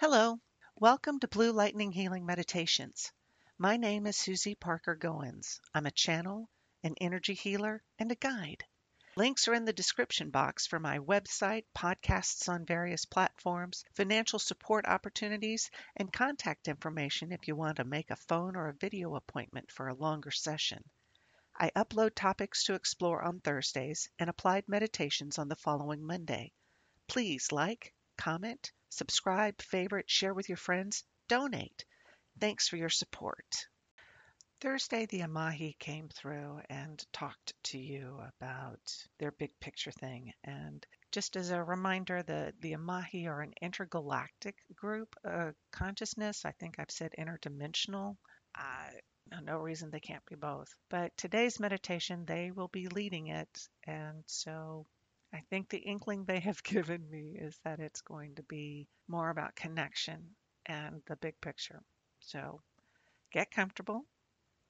Hello, welcome to Blue Lightning Healing Meditations. My name is Susy Parker Goins. I'm a channel, an energy healer, and a guide. Links are in the description box for my website, podcasts on various platforms, financial support opportunities, and contact information if you want to make a phone or a video appointment for a longer session. I upload topics to explore on Thursdays and applied meditations on the following Monday. Please like, comment, subscribe, favorite, share with your friends, donate. Thanks for your support. Thursday, the Ah-Mah-Hee came through and talked to you about their big picture thing. And just as a reminder, the, the Ah-Mah-Hee are an intergalactic group of consciousness. I think I've said interdimensional. I no reason they can't be both. But today's meditation, they will be leading it. And so I think the inkling they have given me is that it's going to be more about connection and the big picture. So get comfortable,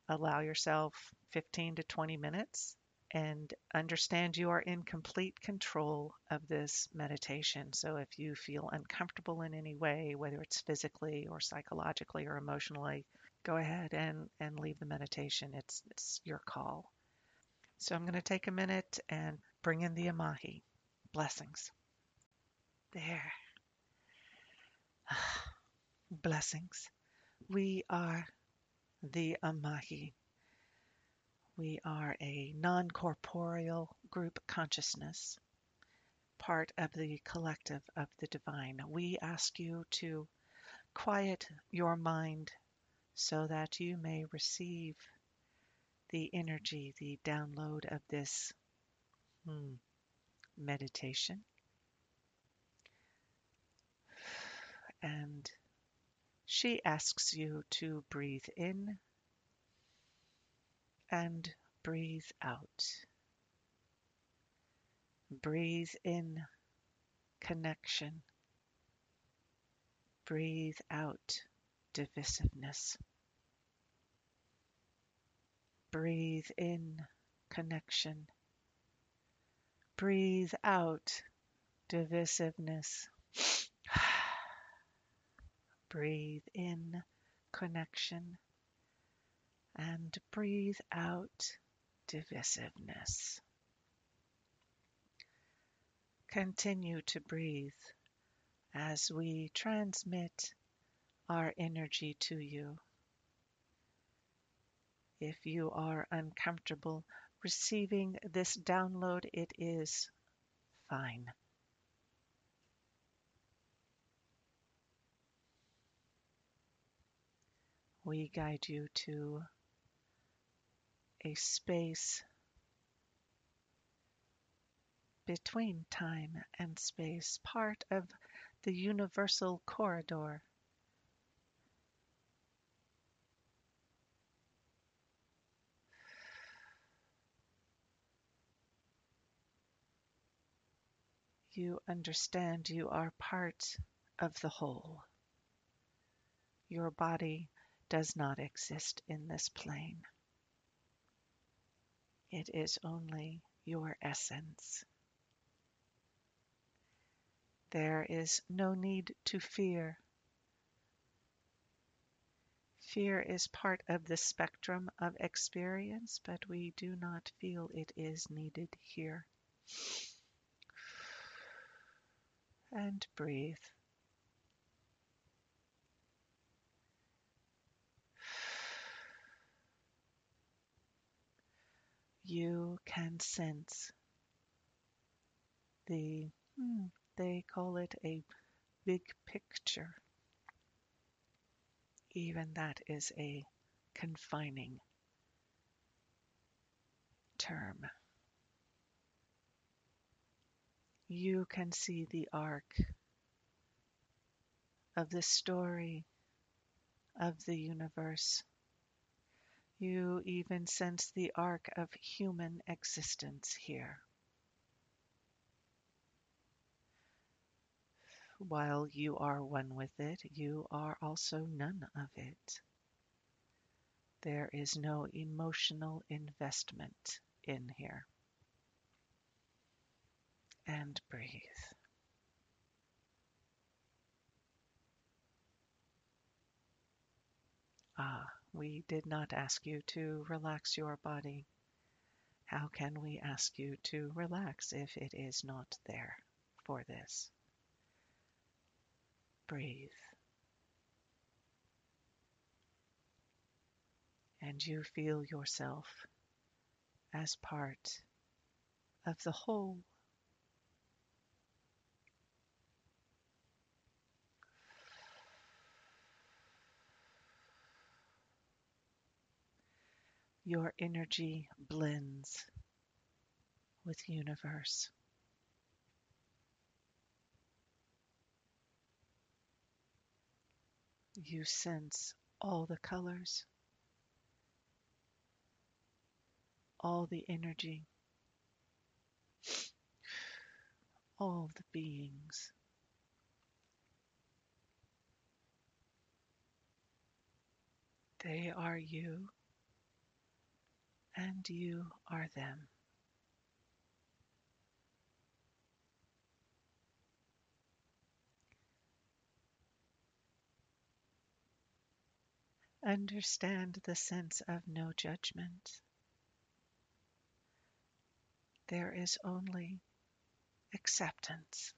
allow yourself 15 to 20 minutes, and understand you are in complete control of this meditation. So if you feel uncomfortable in any way, whether it's physically or psychologically or emotionally, go ahead and, and leave the meditation. It's, it's your call. So I'm going to take a minute and bring in the Ah-Mah-Hee. Blessings. There. Blessings. We are the Ah-Mah-Hee. We are a non corporeal group consciousness, part of the collective of the divine. We ask you to quiet your mind so that you may receive the energy, the download of this hmm, meditation. And she asks you to breathe in and breathe out. Breathe in connection. Breathe out divisiveness. Breathe in connection. Breathe out divisiveness. breathe in connection. And breathe out divisiveness. Continue to breathe as we transmit our energy to you. If you are uncomfortable receiving this download, it is fine. We guide you to a space between time and space, part of the universal corridor you understand you are part of the whole. Your body does not exist in this plane. It is only your essence. There is no need to fear. Fear is part of the spectrum of experience, but we do not feel it is needed here and breathe. You can sense the, hmm, they call it a big picture. Even that is a confining term. You can see the arc of the story of the universe. You even sense the arc of human existence here. While you are one with it, you are also none of it. There is no emotional investment in here and breathe. Ah, we did not ask you to relax your body. How can we ask you to relax if it is not there for this? Breathe. And you feel yourself as part of the whole Your energy blends with universe. You sense all the colors, all the energy, all the beings. They are you, and you are them. Understand the sense of no judgment. There is only acceptance.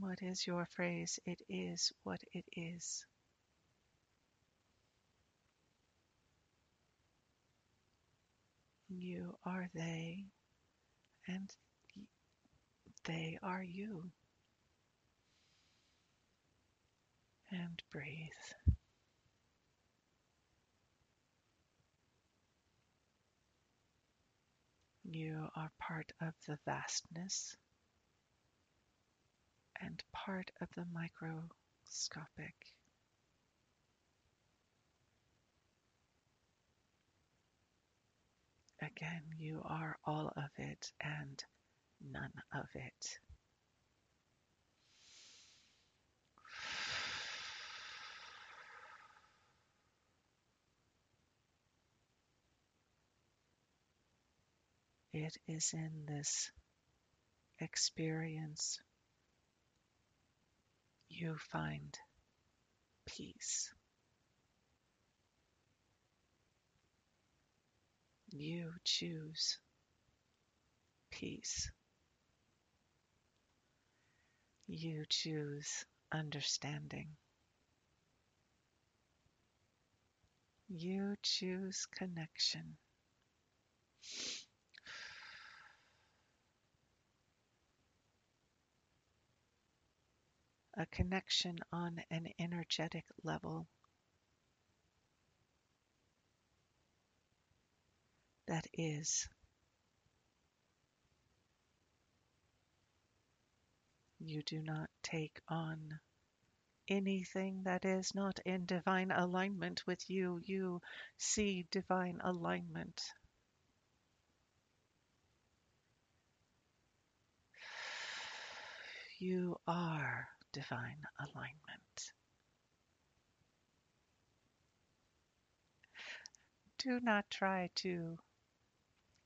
What is your phrase? It is what it is. You are they, and they are you. And breathe. You are part of the vastness and part of the microscopic. Again, you are all of it and none of it. It is in this experience you find peace. You choose peace. You choose understanding. You choose connection. A connection on an energetic level that is. You do not take on anything that is not in divine alignment with you. You see divine alignment. You are divine alignment. Do not try to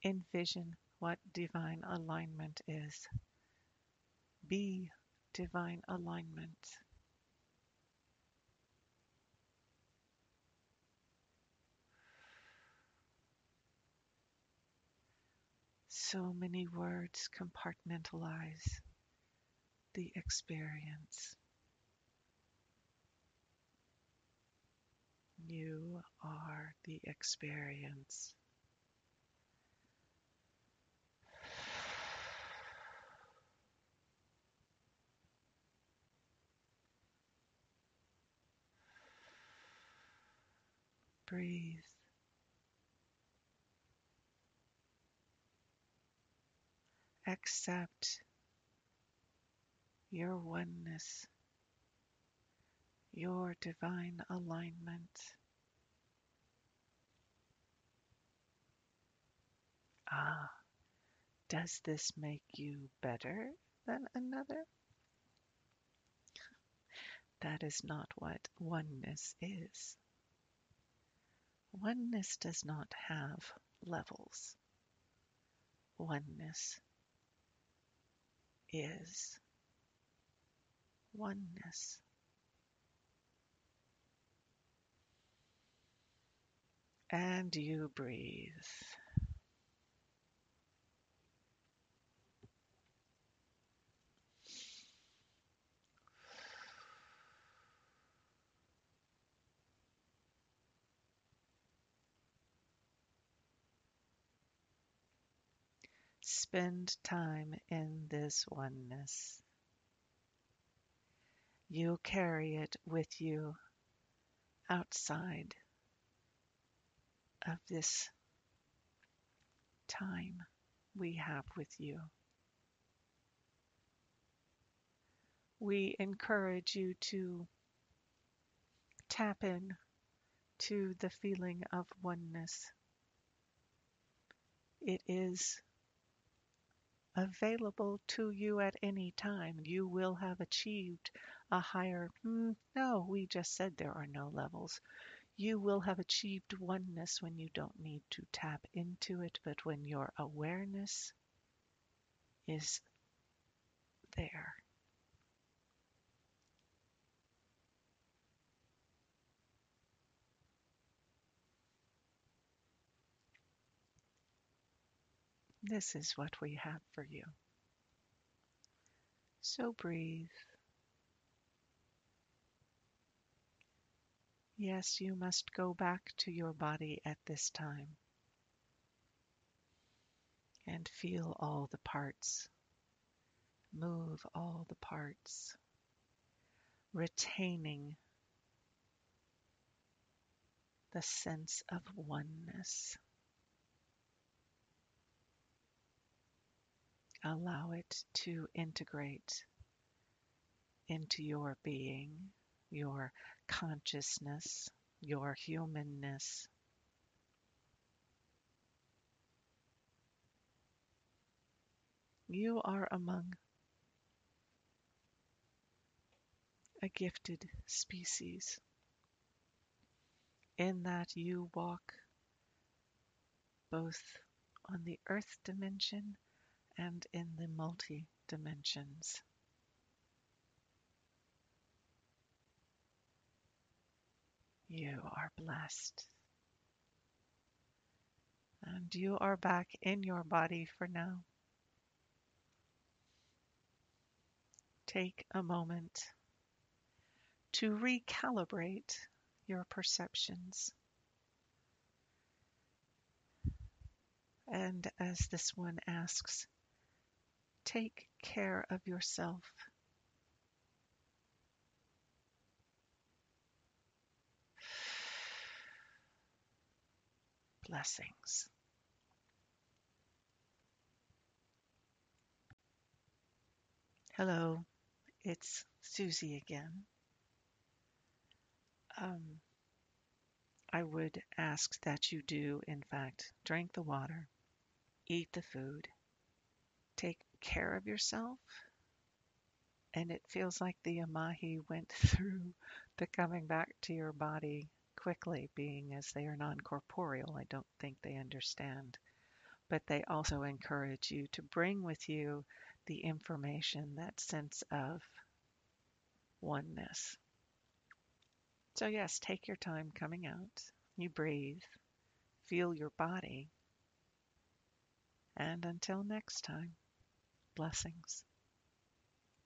envision what divine alignment is. Be divine alignment. So many words compartmentalize the experience. You are the experience. Breathe. Accept your oneness, your divine alignment. Ah, does this make you better than another? That is not what oneness is. Oneness does not have levels. Oneness is oneness. And you breathe. Spend time in this oneness. You carry it with you outside of this time we have with you. We encourage you to tap in to the feeling of oneness. It is available to you at any time. You will have achieved a higher, hmm, no, we just said there are no levels. You will have achieved oneness when you don't need to tap into it, but when your awareness is there. This is what we have for you. So breathe. Yes, you must go back to your body at this time and feel all the parts. Move all the parts, retaining the sense of oneness. Allow it to integrate into your being, your consciousness, your humanness. You are among a gifted species in that you walk both on the earth dimension and in the multi dimensions. You are blessed. And you are back in your body for now. Take a moment to recalibrate your perceptions. And as this one asks, Take care of yourself. Blessings. Hello, it's Susy again. Um, I would ask that you do, in fact, drink the water, eat the food, take care of yourself. And it feels like the Ah-Mah-Hee went through the coming back to your body quickly, being as they are non corporeal. I don't think they understand. But they also encourage you to bring with you the information, that sense of oneness. So, yes, take your time coming out. You breathe, feel your body. And until next time. Blessings.